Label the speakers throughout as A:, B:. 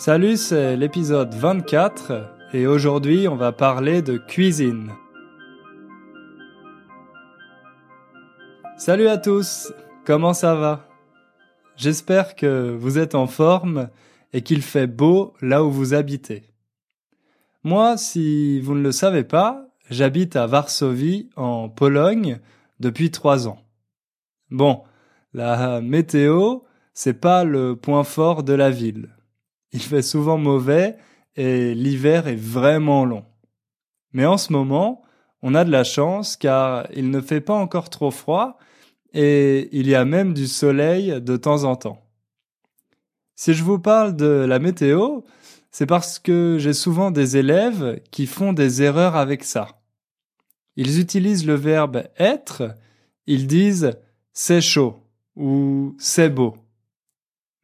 A: Salut, c'est l'épisode 24 et aujourd'hui on va parler de cuisine. Salut à tous, comment ça va? J'espère que vous êtes en forme et qu'il fait beau là où vous habitez. Moi, si vous ne le savez pas, j'habite à Varsovie, en Pologne, depuis trois ans. Bon, la météo, c'est pas le point fort de la ville. Il fait souvent mauvais et l'hiver est vraiment long. Mais en ce moment, on a de la chance car il ne fait pas encore trop froid et il y a même du soleil de temps en temps. Si je vous parle de la météo, c'est parce que j'ai souvent des élèves qui font des erreurs avec ça. Ils utilisent le verbe être, ils disent c'est chaud ou c'est beau.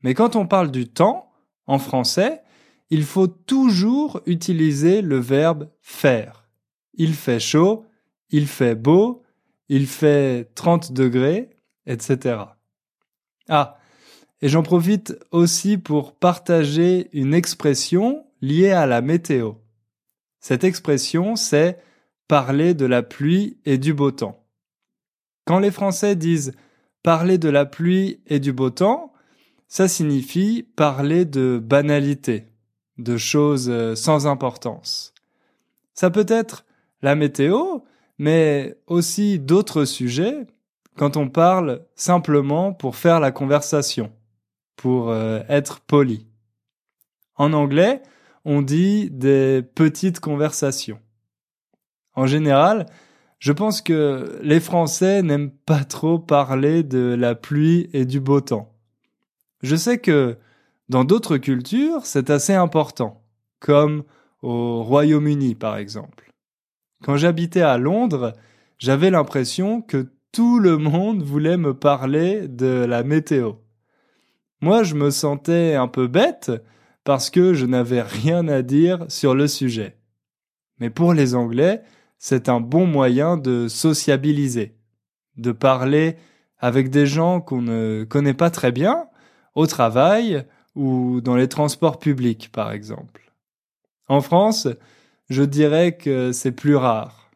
A: Mais quand on parle du temps, en français, il faut toujours utiliser le verbe faire. Il fait chaud, il fait beau, il fait 30 degrés, etc. Ah, et j'en profite aussi pour partager une expression liée à la météo. Cette expression, c'est parler de la pluie et du beau temps. Quand les Français disent parler de la pluie et du beau temps, ça signifie parler de banalité, de choses euh, sans importance. Ça peut être la météo, mais aussi d'autres sujets quand on parle simplement pour faire la conversation, pour euh, être poli. En anglais, on dit des petites conversations. En général, je pense que les Français n'aiment pas trop parler de la pluie et du beau temps. Je sais que dans d'autres cultures, c'est assez important, comme au Royaume-Uni par exemple. Quand j'habitais à Londres, j'avais l'impression que tout le monde voulait me parler de la météo. Moi, je me sentais un peu bête parce que je n'avais rien à dire sur le sujet. Mais pour les Anglais, c'est un bon moyen de sociabiliser, de parler avec des gens qu'on ne connaît pas très bien, au travail ou dans les transports publics, par exemple. En France, je dirais que c'est plus rare.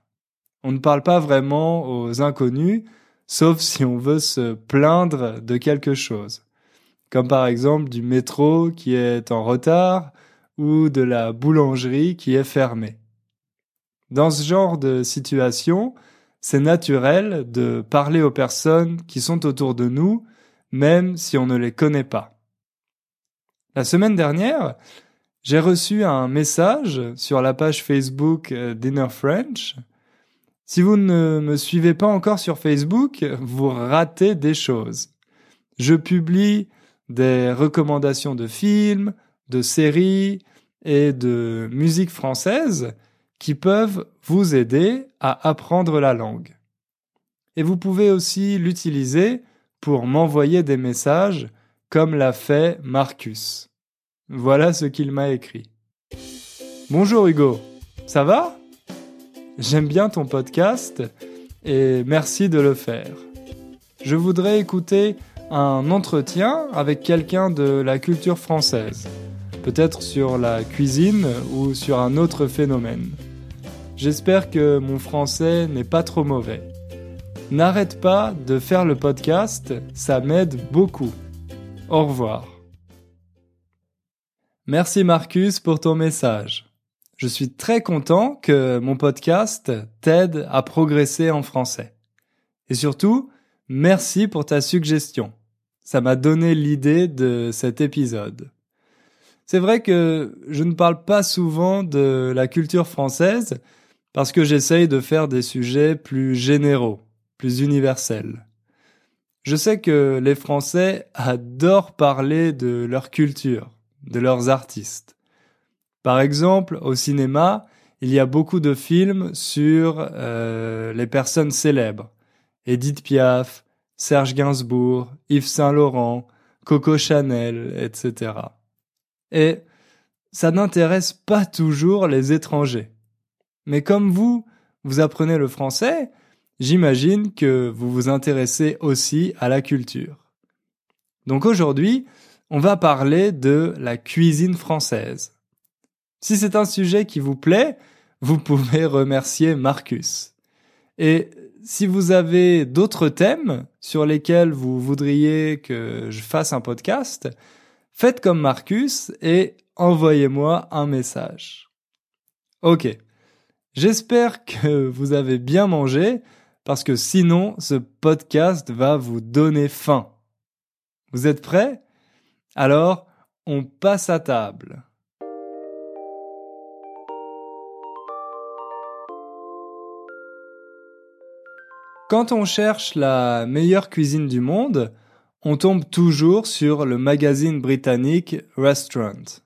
A: On ne parle pas vraiment aux inconnus, sauf si on veut se plaindre de quelque chose, comme par exemple du métro qui est en retard ou de la boulangerie qui est fermée. Dans ce genre de situation, c'est naturel de parler aux personnes qui sont autour de nous même si on ne les connaît pas. La semaine dernière, j'ai reçu un message sur la page Facebook euh, Dinner French. Si vous ne me suivez pas encore sur Facebook, vous ratez des choses. Je publie des recommandations de films, de séries et de musique française qui peuvent vous aider à apprendre la langue. Et vous pouvez aussi l'utiliser pour m'envoyer des messages comme l'a fait Marcus. Voilà ce qu'il m'a écrit. Bonjour Hugo, ça va? J'aime bien ton podcast et merci de le faire. Je voudrais écouter un entretien avec quelqu'un de la culture française, peut-être sur la cuisine ou sur un autre phénomène. J'espère que mon français n'est pas trop mauvais. N'arrête pas de faire le podcast, ça m'aide beaucoup. Au revoir. Merci Marcus pour ton message. Je suis très content que mon podcast t'aide à progresser en français. Et surtout, merci pour ta suggestion. Ça m'a donné l'idée de cet épisode. C'est vrai que je ne parle pas souvent de la culture française parce que j'essaye de faire des sujets plus généraux plus universel. Je sais que les Français adorent parler de leur culture, de leurs artistes. Par exemple, au cinéma, il y a beaucoup de films sur euh, les personnes célèbres. Edith Piaf, Serge Gainsbourg, Yves Saint-Laurent, Coco Chanel, etc. Et ça n'intéresse pas toujours les étrangers. Mais comme vous, vous apprenez le français, j'imagine que vous vous intéressez aussi à la culture. Donc aujourd'hui, on va parler de la cuisine française. Si c'est un sujet qui vous plaît, vous pouvez remercier Marcus. Et si vous avez d'autres thèmes sur lesquels vous voudriez que je fasse un podcast, faites comme Marcus et envoyez-moi un message. Ok. J'espère que vous avez bien mangé parce que sinon ce podcast va vous donner faim. Vous êtes prêts? Alors, on passe à table. Quand on cherche la meilleure cuisine du monde, on tombe toujours sur le magazine britannique Restaurant.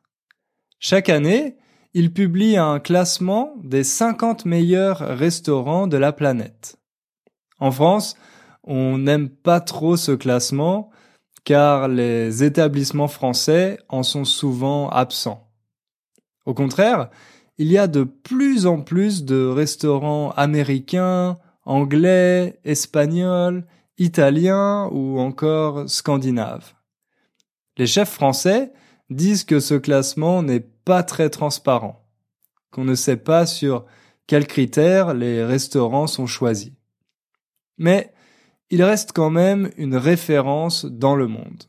A: Chaque année, il publie un classement des 50 meilleurs restaurants de la planète. En France, on n'aime pas trop ce classement car les établissements français en sont souvent absents. Au contraire, il y a de plus en plus de restaurants américains, anglais, espagnols, italiens ou encore scandinaves. Les chefs français disent que ce classement n'est pas très transparent, qu'on ne sait pas sur quels critères les restaurants sont choisis. Mais il reste quand même une référence dans le monde.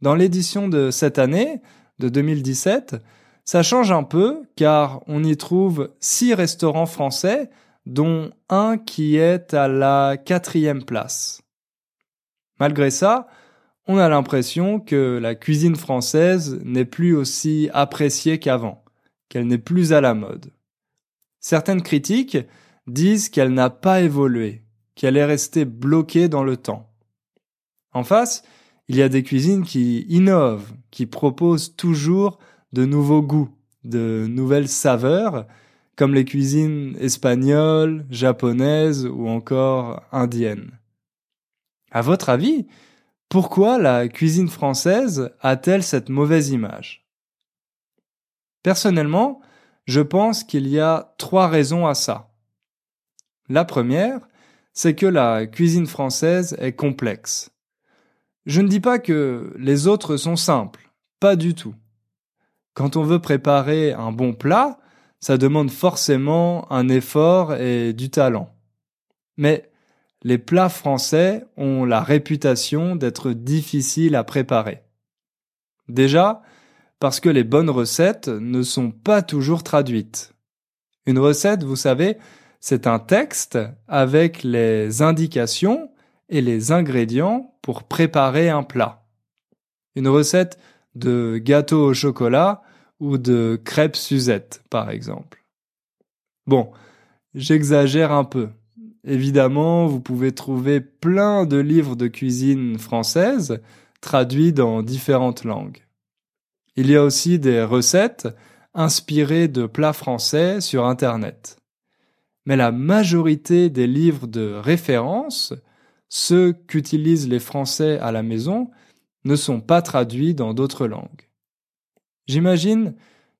A: Dans l'édition de cette année, de 2017, ça change un peu car on y trouve six restaurants français dont un qui est à la quatrième place. Malgré ça, on a l'impression que la cuisine française n'est plus aussi appréciée qu'avant, qu'elle n'est plus à la mode. Certaines critiques disent qu'elle n'a pas évolué, qu'elle est restée bloquée dans le temps. En face, il y a des cuisines qui innovent, qui proposent toujours de nouveaux goûts, de nouvelles saveurs, comme les cuisines espagnoles, japonaises ou encore indiennes. À votre avis, pourquoi la cuisine française a-t-elle cette mauvaise image? Personnellement, je pense qu'il y a trois raisons à ça. La première, c'est que la cuisine française est complexe. Je ne dis pas que les autres sont simples, pas du tout. Quand on veut préparer un bon plat, ça demande forcément un effort et du talent. Mais les plats français ont la réputation d'être difficiles à préparer. Déjà, parce que les bonnes recettes ne sont pas toujours traduites. Une recette, vous savez, c'est un texte avec les indications et les ingrédients pour préparer un plat. Une recette de gâteau au chocolat ou de crêpes Suzette, par exemple. Bon, j'exagère un peu. Évidemment, vous pouvez trouver plein de livres de cuisine française traduits dans différentes langues. Il y a aussi des recettes inspirées de plats français sur Internet. Mais la majorité des livres de référence, ceux qu'utilisent les Français à la maison, ne sont pas traduits dans d'autres langues. J'imagine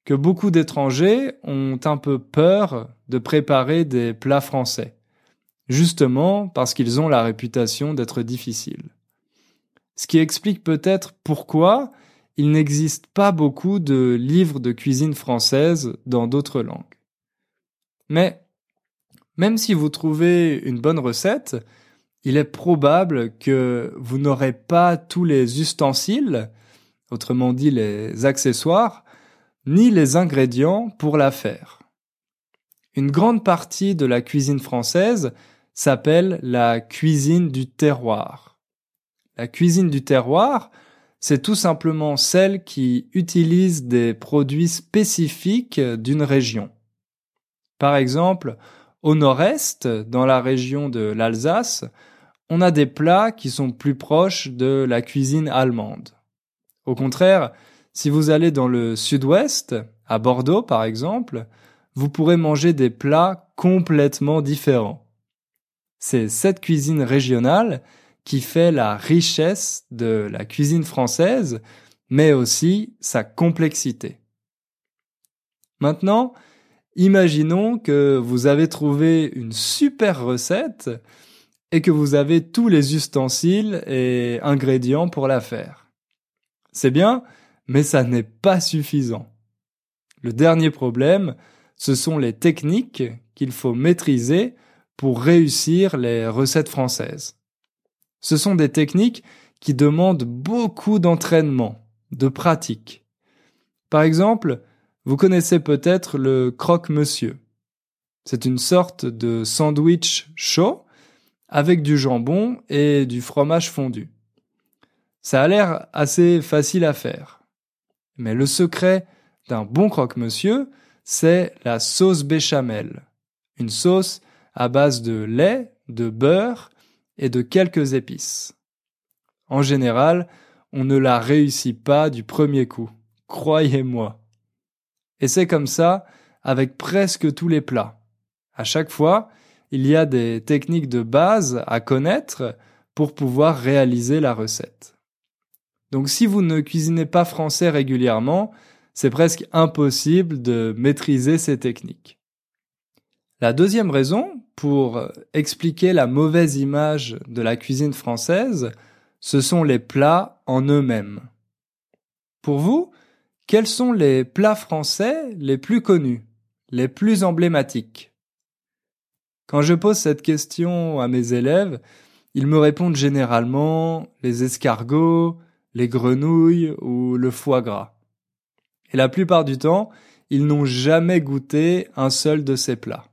A: que beaucoup d'étrangers ont un peu peur de préparer des plats français, justement parce qu'ils ont la réputation d'être difficiles. Ce qui explique peut-être pourquoi il n'existe pas beaucoup de livres de cuisine française dans d'autres langues. Mais même si vous trouvez une bonne recette, il est probable que vous n'aurez pas tous les ustensiles autrement dit les accessoires, ni les ingrédients pour la faire. Une grande partie de la cuisine française s'appelle la cuisine du terroir. La cuisine du terroir, c'est tout simplement celle qui utilise des produits spécifiques d'une région. Par exemple, au nord-est, dans la région de l'Alsace, on a des plats qui sont plus proches de la cuisine allemande. Au contraire, si vous allez dans le sud-ouest, à Bordeaux par exemple, vous pourrez manger des plats complètement différents. C'est cette cuisine régionale qui fait la richesse de la cuisine française, mais aussi sa complexité. Maintenant, imaginons que vous avez trouvé une super recette et que vous avez tous les ustensiles et ingrédients pour la faire. C'est bien, mais ça n'est pas suffisant. Le dernier problème, ce sont les techniques qu'il faut maîtriser pour réussir les recettes françaises. Ce sont des techniques qui demandent beaucoup d'entraînement, de pratique. Par exemple, vous connaissez peut-être le croque-monsieur. C'est une sorte de sandwich chaud avec du jambon et du fromage fondu. Ça a l'air assez facile à faire. Mais le secret d'un bon croque-monsieur, c'est la sauce béchamel. Une sauce à base de lait, de beurre et de quelques épices. En général, on ne la réussit pas du premier coup. Croyez-moi. Et c'est comme ça avec presque tous les plats. À chaque fois, il y a des techniques de base à connaître pour pouvoir réaliser la recette. Donc si vous ne cuisinez pas français régulièrement, c'est presque impossible de maîtriser ces techniques. La deuxième raison pour expliquer la mauvaise image de la cuisine française, ce sont les plats en eux-mêmes. Pour vous, quels sont les plats français les plus connus, les plus emblématiques? Quand je pose cette question à mes élèves, ils me répondent généralement les escargots, les grenouilles ou le foie gras. Et la plupart du temps, ils n'ont jamais goûté un seul de ces plats.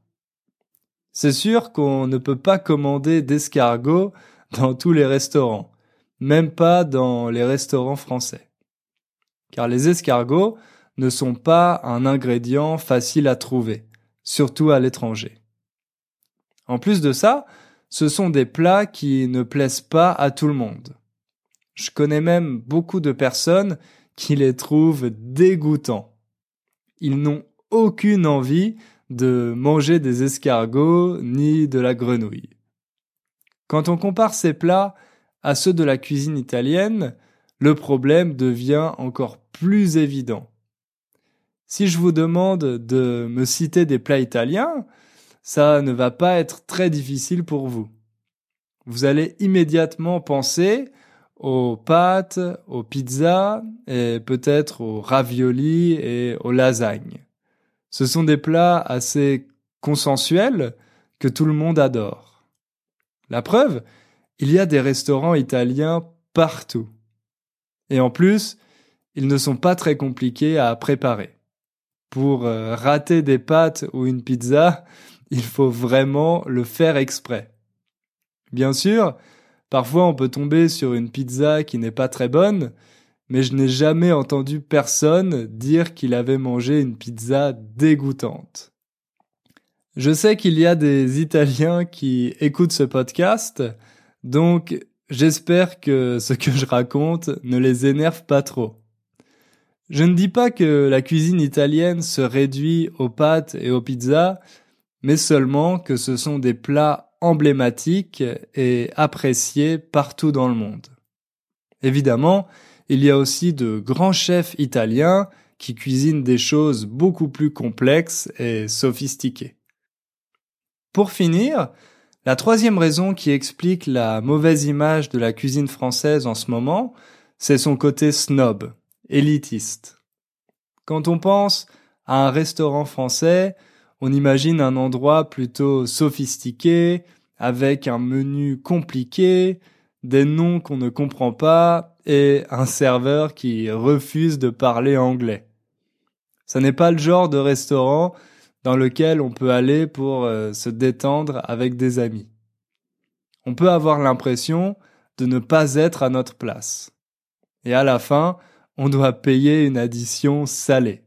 A: C'est sûr qu'on ne peut pas commander d'escargots dans tous les restaurants, même pas dans les restaurants français. Car les escargots ne sont pas un ingrédient facile à trouver, surtout à l'étranger. En plus de ça, ce sont des plats qui ne plaisent pas à tout le monde. Je connais même beaucoup de personnes qui les trouvent dégoûtants. Ils n'ont aucune envie de manger des escargots ni de la grenouille. Quand on compare ces plats à ceux de la cuisine italienne, le problème devient encore plus évident. Si je vous demande de me citer des plats italiens, ça ne va pas être très difficile pour vous. Vous allez immédiatement penser aux pâtes, aux pizzas et peut-être aux raviolis et aux lasagnes. Ce sont des plats assez consensuels que tout le monde adore. La preuve, il y a des restaurants italiens partout. Et en plus, ils ne sont pas très compliqués à préparer. Pour euh, rater des pâtes ou une pizza, il faut vraiment le faire exprès. Bien sûr, Parfois on peut tomber sur une pizza qui n'est pas très bonne, mais je n'ai jamais entendu personne dire qu'il avait mangé une pizza dégoûtante. Je sais qu'il y a des Italiens qui écoutent ce podcast, donc j'espère que ce que je raconte ne les énerve pas trop. Je ne dis pas que la cuisine italienne se réduit aux pâtes et aux pizzas, mais seulement que ce sont des plats emblématique et apprécié partout dans le monde. Évidemment, il y a aussi de grands chefs italiens qui cuisinent des choses beaucoup plus complexes et sophistiquées. Pour finir, la troisième raison qui explique la mauvaise image de la cuisine française en ce moment, c'est son côté snob, élitiste. Quand on pense à un restaurant français, on imagine un endroit plutôt sophistiqué, avec un menu compliqué, des noms qu'on ne comprend pas et un serveur qui refuse de parler anglais. Ce n'est pas le genre de restaurant dans lequel on peut aller pour euh, se détendre avec des amis. On peut avoir l'impression de ne pas être à notre place. Et à la fin, on doit payer une addition salée.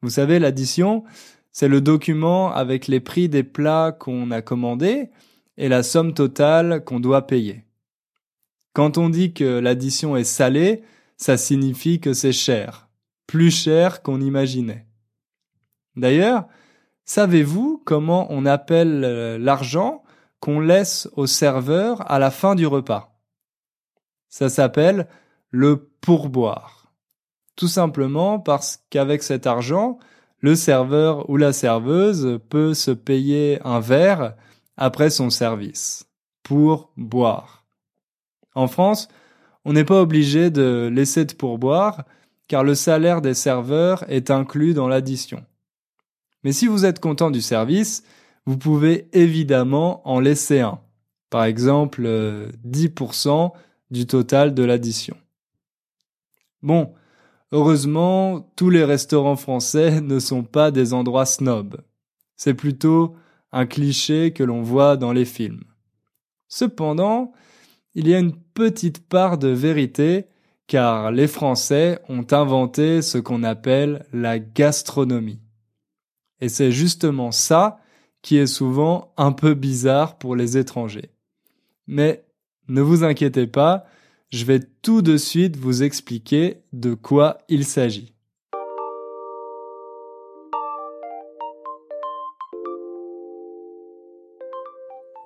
A: Vous savez, l'addition, c'est le document avec les prix des plats qu'on a commandés et la somme totale qu'on doit payer. Quand on dit que l'addition est salée, ça signifie que c'est cher, plus cher qu'on imaginait. D'ailleurs, savez-vous comment on appelle euh, l'argent qu'on laisse au serveur à la fin du repas? Ça s'appelle le pourboire. Tout simplement parce qu'avec cet argent, le serveur ou la serveuse peut se payer un verre après son service, pour boire. En France, on n'est pas obligé de laisser de pourboire, car le salaire des serveurs est inclus dans l'addition. Mais si vous êtes content du service, vous pouvez évidemment en laisser un. Par exemple, 10% euh, du total de l'addition. Bon, heureusement, tous les restaurants français ne sont pas des endroits snobs. C'est plutôt un cliché que l'on voit dans les films. Cependant, il y a une petite part de vérité car les Français ont inventé ce qu'on appelle la gastronomie. Et c'est justement ça qui est souvent un peu bizarre pour les étrangers. Mais ne vous inquiétez pas, je vais tout de suite vous expliquer de quoi il s'agit.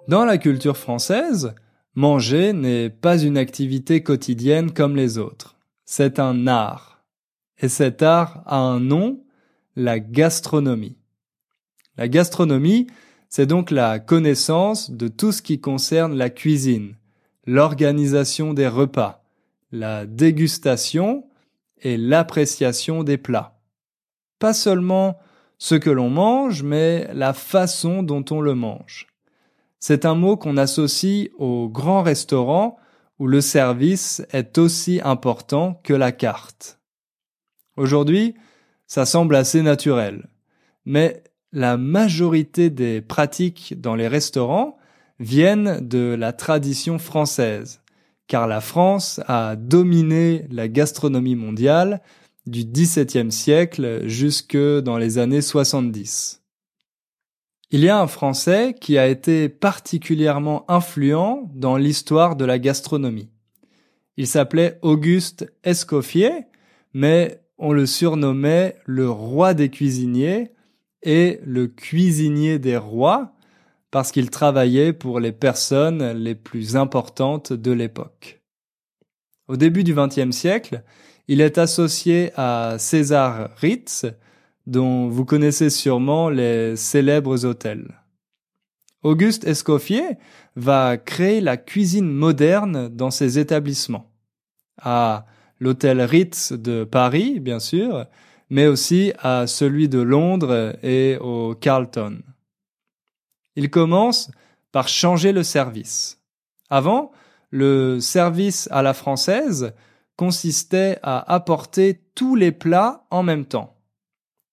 A: Dans la culture française, Manger n'est pas une activité quotidienne comme les autres. C'est un art. Et cet art a un nom, la gastronomie. La gastronomie, c'est donc la connaissance de tout ce qui concerne la cuisine, l'organisation des repas, la dégustation et l'appréciation des plats. Pas seulement ce que l'on mange, mais la façon dont on le mange. C'est un mot qu'on associe au grand restaurant où le service est aussi important que la carte. Aujourd'hui, ça semble assez naturel. Mais la majorité des pratiques dans les restaurants viennent de la tradition française, car la France a dominé la gastronomie mondiale du XVIIe siècle jusque dans les années 70. Il y a un Français qui a été particulièrement influent dans l'histoire de la gastronomie. Il s'appelait Auguste Escoffier, mais on le surnommait le roi des cuisiniers et le cuisinier des rois parce qu'il travaillait pour les personnes les plus importantes de l'époque. Au début du XXe siècle, il est associé à César Ritz, dont vous connaissez sûrement les célèbres hôtels. Auguste Escoffier va créer la cuisine moderne dans ses établissements. À l'hôtel Ritz de Paris, bien sûr, mais aussi à celui de Londres et au Carlton. Il commence par changer le service. Avant, le service à la française consistait à apporter tous les plats en même temps.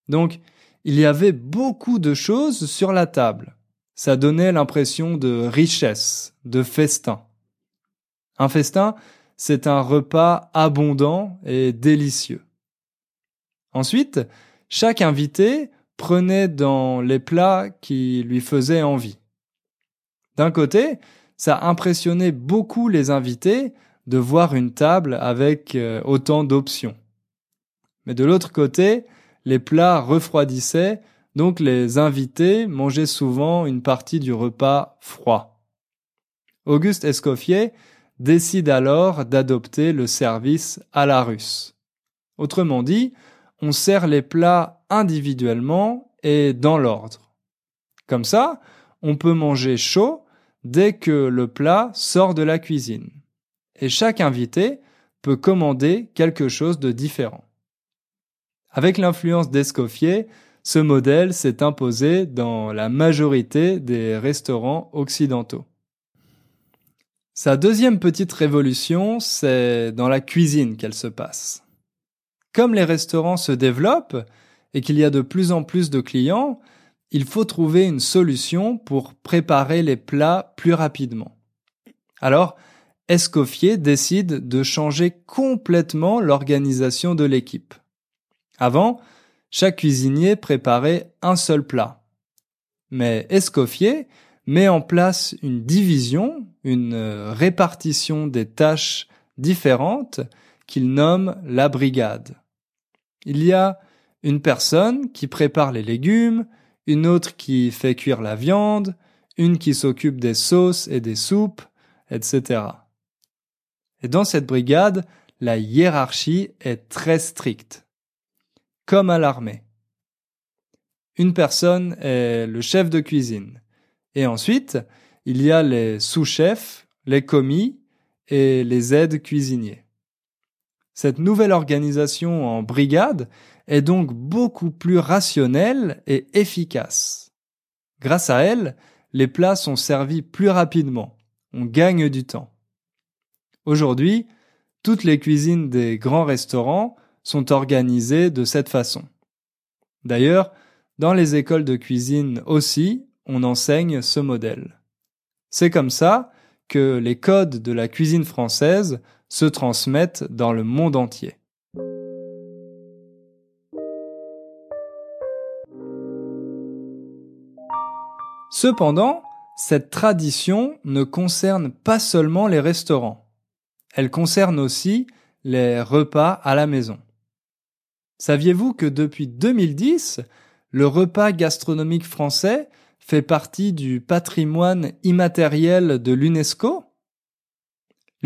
A: Donc, il y avait beaucoup de choses sur la table. Ça donnait l'impression de richesse, de festin. Un festin, c'est un repas abondant et délicieux. Ensuite, chaque invité prenait dans les plats qui lui faisaient envie. D'un côté, ça impressionnait beaucoup les invités de voir une table avec euh, autant d'options. Mais de l'autre côté, les plats refroidissaient, donc les invités mangeaient souvent une partie du repas froid. Auguste Escoffier décide alors d'adopter le service à la russe. Autrement dit, on sert les plats individuellement et dans l'ordre. Comme ça, on peut manger chaud dès que le plat sort de la cuisine. Et chaque invité peut commander quelque chose de différent. Avec l'influence d'Escoffier, ce modèle s'est imposé dans la majorité des restaurants occidentaux. Sa deuxième petite révolution, c'est dans la cuisine qu'elle se passe. Comme les restaurants se développent et qu'il y a de plus en plus de clients, il faut trouver une solution pour préparer les plats plus rapidement. Alors, Escoffier décide de changer complètement l'organisation de l'équipe. Avant, chaque cuisinier préparait un seul plat. Mais Escoffier met en place une division, une répartition des tâches différentes qu'il nomme la brigade. Il y a une personne qui prépare les légumes, une autre qui fait cuire la viande, une qui s'occupe des sauces et des soupes, etc. Et dans cette brigade, la hiérarchie est très stricte comme à l'armée. Une personne est le chef de cuisine. Et ensuite, il y a les sous-chefs, les commis et les aides cuisiniers. Cette nouvelle organisation en brigade est donc beaucoup plus rationnelle et efficace. Grâce à elle, les plats sont servis plus rapidement. On gagne du temps. Aujourd'hui, toutes les cuisines des grands restaurants sont organisées de cette façon. D'ailleurs, dans les écoles de cuisine aussi, on enseigne ce modèle. C'est comme ça que les codes de la cuisine française se transmettent dans le monde entier. Cependant, cette tradition ne concerne pas seulement les restaurants. Elle concerne aussi les repas à la maison. Saviez-vous que depuis 2010, le repas gastronomique français fait partie du patrimoine immatériel de l'UNESCO?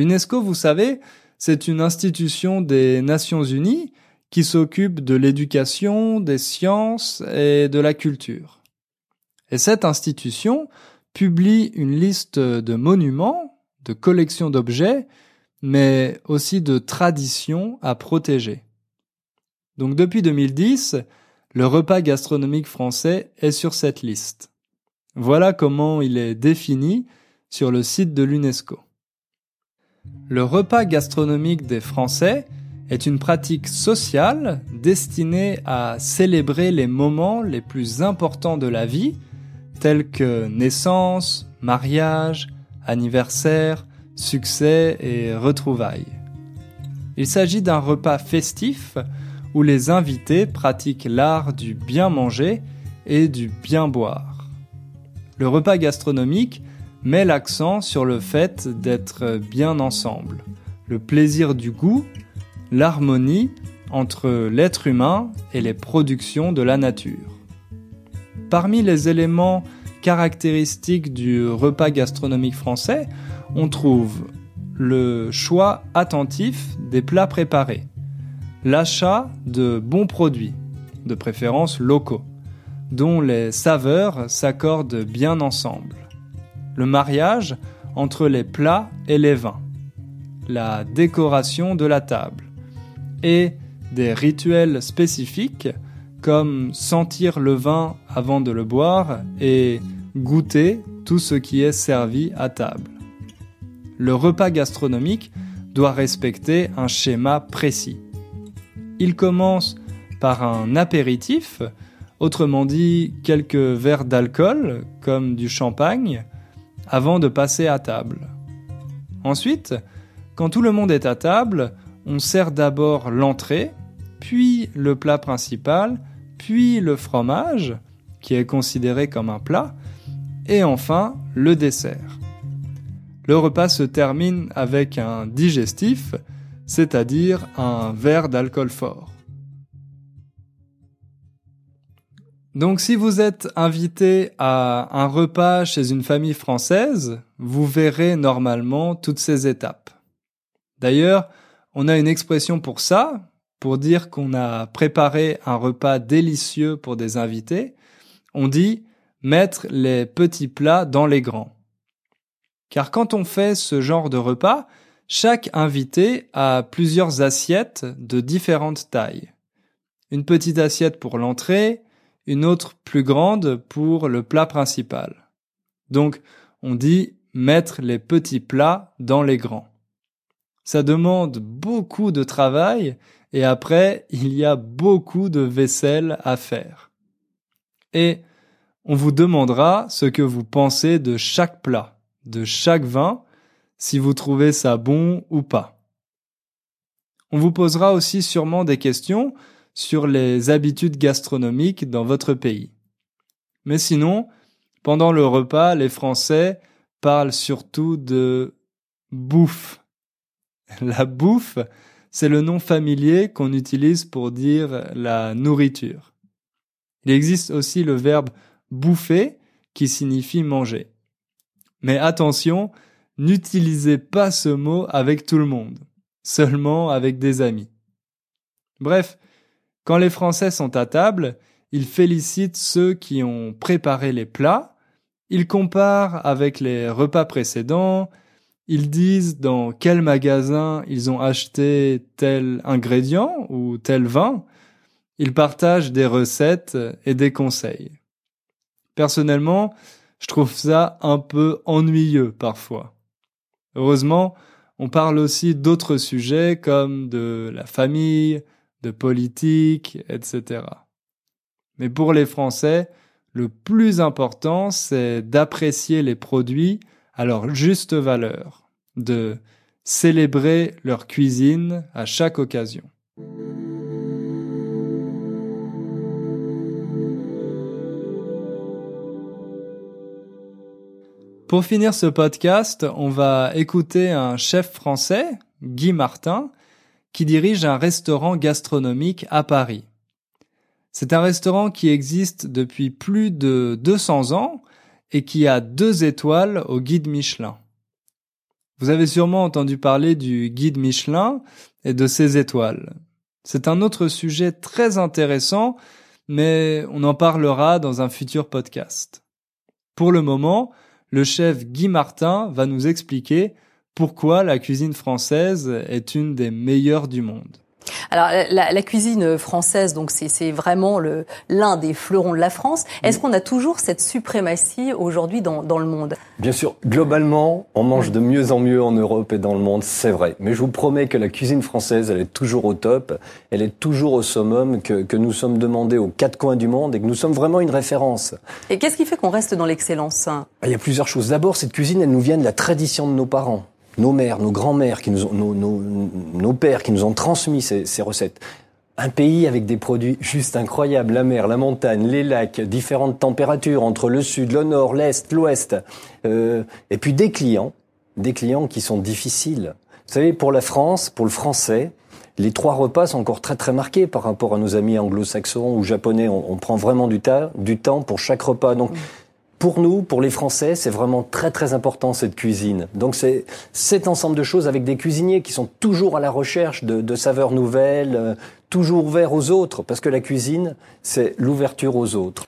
A: L'UNESCO, vous savez, c'est une institution des Nations Unies qui s'occupe de l'éducation, des sciences et de la culture. Et cette institution publie une liste de monuments, de collections d'objets, mais aussi de traditions à protéger. Donc depuis 2010, le repas gastronomique français est sur cette liste. Voilà comment il est défini sur le site de l'UNESCO. Le repas gastronomique des Français est une pratique sociale destinée à célébrer les moments les plus importants de la vie, tels que naissance, mariage, anniversaire, succès et retrouvailles. Il s'agit d'un repas festif où les invités pratiquent l'art du bien manger et du bien boire. Le repas gastronomique met l'accent sur le fait d'être bien ensemble, le plaisir du goût, l'harmonie entre l'être humain et les productions de la nature. Parmi les éléments caractéristiques du repas gastronomique français, on trouve le choix attentif des plats préparés, l'achat de bons produits, de préférence locaux, dont les saveurs s'accordent bien ensemble, le mariage entre les plats et les vins, la décoration de la table, et des rituels spécifiques comme sentir le vin avant de le boire et goûter tout ce qui est servi à table. Le repas gastronomique doit respecter un schéma précis. Il commence par un apéritif, autrement dit quelques verres d'alcool, comme du champagne, avant de passer à table. Ensuite, quand tout le monde est à table, on sert d'abord l'entrée, puis le plat principal, puis le fromage, qui est considéré comme un plat, et enfin le dessert. Le repas se termine avec un digestif, c'est-à-dire un verre d'alcool fort. Donc si vous êtes invité à un repas chez une famille française, vous verrez normalement toutes ces étapes. D'ailleurs, on a une expression pour ça, pour dire qu'on a préparé un repas délicieux pour des invités. On dit mettre les petits plats dans les grands. Car quand on fait ce genre de repas, chaque invité a plusieurs assiettes de différentes tailles. Une petite assiette pour l'entrée, une autre plus grande pour le plat principal. Donc, on dit mettre les petits plats dans les grands. Ça demande beaucoup de travail et après, il y a beaucoup de vaisselle à faire. Et on vous demandera ce que vous pensez de chaque plat, de chaque vin, si vous trouvez ça bon ou pas. On vous posera aussi sûrement des questions sur les habitudes gastronomiques dans votre pays. Mais sinon, pendant le repas, les Français parlent surtout de bouffe. La bouffe, c'est le nom familier qu'on utilise pour dire la nourriture. Il existe aussi le verbe bouffer qui signifie manger. Mais attention, n'utilisez pas ce mot avec tout le monde, seulement avec des amis. Bref, quand les Français sont à table, ils félicitent ceux qui ont préparé les plats, ils comparent avec les repas précédents, Ils disent dans quel magasin ils ont acheté tel ingrédient ou tel vin. Ils partagent des recettes et des conseils. Personnellement, je trouve ça un peu ennuyeux parfois. Heureusement, on parle aussi d'autres sujets comme de la famille, de politique, etc. Mais pour les Français, le plus important, c'est d'apprécier les produits à leur juste valeur, de célébrer leur cuisine à chaque occasion. Pour finir ce podcast, on va écouter un chef français, Guy Martin, qui dirige un restaurant gastronomique à Paris. C'est un restaurant qui existe depuis plus de 200 ans et qui a deux étoiles au guide Michelin. Vous avez sûrement entendu parler du guide Michelin et de ses étoiles. C'est un autre sujet très intéressant, mais on en parlera dans un futur podcast. Pour le moment, le chef Guy Martin va nous expliquer pourquoi la cuisine française est une des meilleures du monde?
B: Alors la, la cuisine française, donc c'est vraiment l'un des fleurons de la France. Est-ce qu'on a toujours cette suprématie aujourd'hui dans, dans, le monde?
C: Bien sûr, globalement, on mange de mieux en mieux en Europe et dans le monde, c'est vrai. Mais je vous promets que la cuisine française, elle est toujours au top, elle est toujours au summum, que, que nous sommes demandés aux quatre coins du monde et que nous sommes vraiment une référence.
B: Et qu'est-ce qui fait qu'on reste dans l'excellence?
C: Il y a plusieurs choses. D'abord, cette cuisine, elle nous vient de la tradition de nos parents nos mères, nos grands-mères, qui nous ont, nos, nos, nos, pères qui nous ont transmis ces, ces, recettes. Un pays avec des produits juste incroyables, la mer, la montagne, les lacs, différentes températures entre le sud, le nord, l'est, l'ouest, euh, et puis des clients, des clients qui sont difficiles. Vous savez, pour la France, pour le français, les trois repas sont encore très très marqués par rapport à nos amis anglo-saxons ou japonais. On, on prend vraiment du, ta, du temps pour chaque repas. Donc, pour nous, pour les Français, c'est vraiment très très important cette cuisine. Donc c'est cet ensemble de choses avec des cuisiniers qui sont toujours à la recherche de, saveurs nouvelles, euh, toujours ouverts aux autres, parce que la cuisine, c'est l'ouverture aux autres.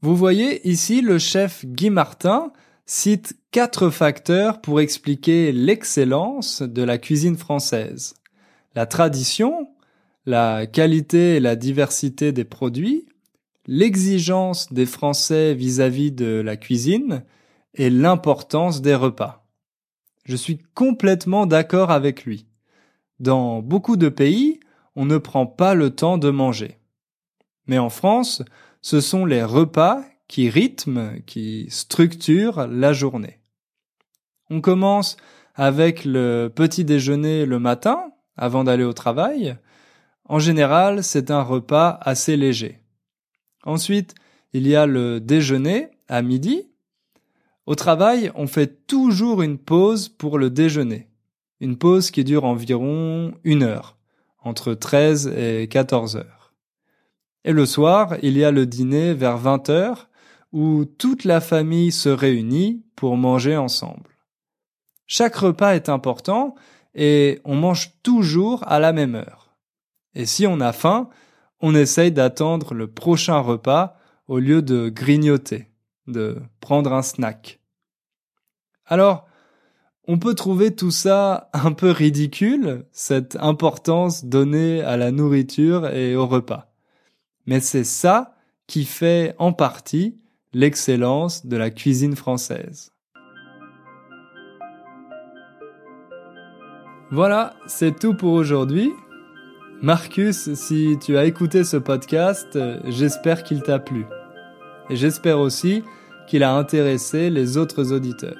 A: Vous voyez ici le chef Guy Martin cite quatre facteurs pour expliquer l'excellence de la cuisine française. La tradition, la qualité et la diversité des produits, l'exigence des Français vis-à-vis de la cuisine et l'importance des repas. Je suis complètement d'accord avec lui. Dans beaucoup de pays, on ne prend pas le temps de manger. Mais en France, ce sont les repas qui rythment, qui structurent la journée. On commence avec le petit déjeuner le matin, avant d'aller au travail. En général, c'est un repas assez léger. Ensuite, il y a le déjeuner à midi. Au travail, on fait toujours une pause pour le déjeuner. Une pause qui dure environ une heure, entre 13 et 14 heures. Et le soir, il y a le dîner vers 20 heures où toute la famille se réunit pour manger ensemble. Chaque repas est important et on mange toujours à la même heure. Et si on a faim, on essaye d'attendre le prochain repas au lieu de grignoter, de prendre un snack. Alors, on peut trouver tout ça un peu ridicule, cette importance donnée à la nourriture et au repas. Mais c'est ça qui fait en partie l'excellence de la cuisine française. Voilà, c'est tout pour aujourd'hui. Marcus, si tu as écouté ce podcast, j'espère qu'il t'a plu. Et j'espère aussi qu'il a intéressé les autres auditeurs.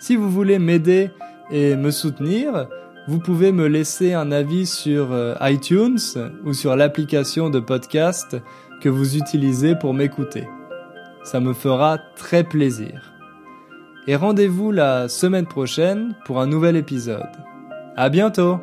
A: Si vous voulez m'aider et me soutenir, vous pouvez me laisser un avis sur euh, iTunes ou sur l'application de podcast que vous utilisez pour m'écouter. Ça me fera très plaisir. Et rendez-vous la semaine prochaine pour un nouvel épisode. À bientôt!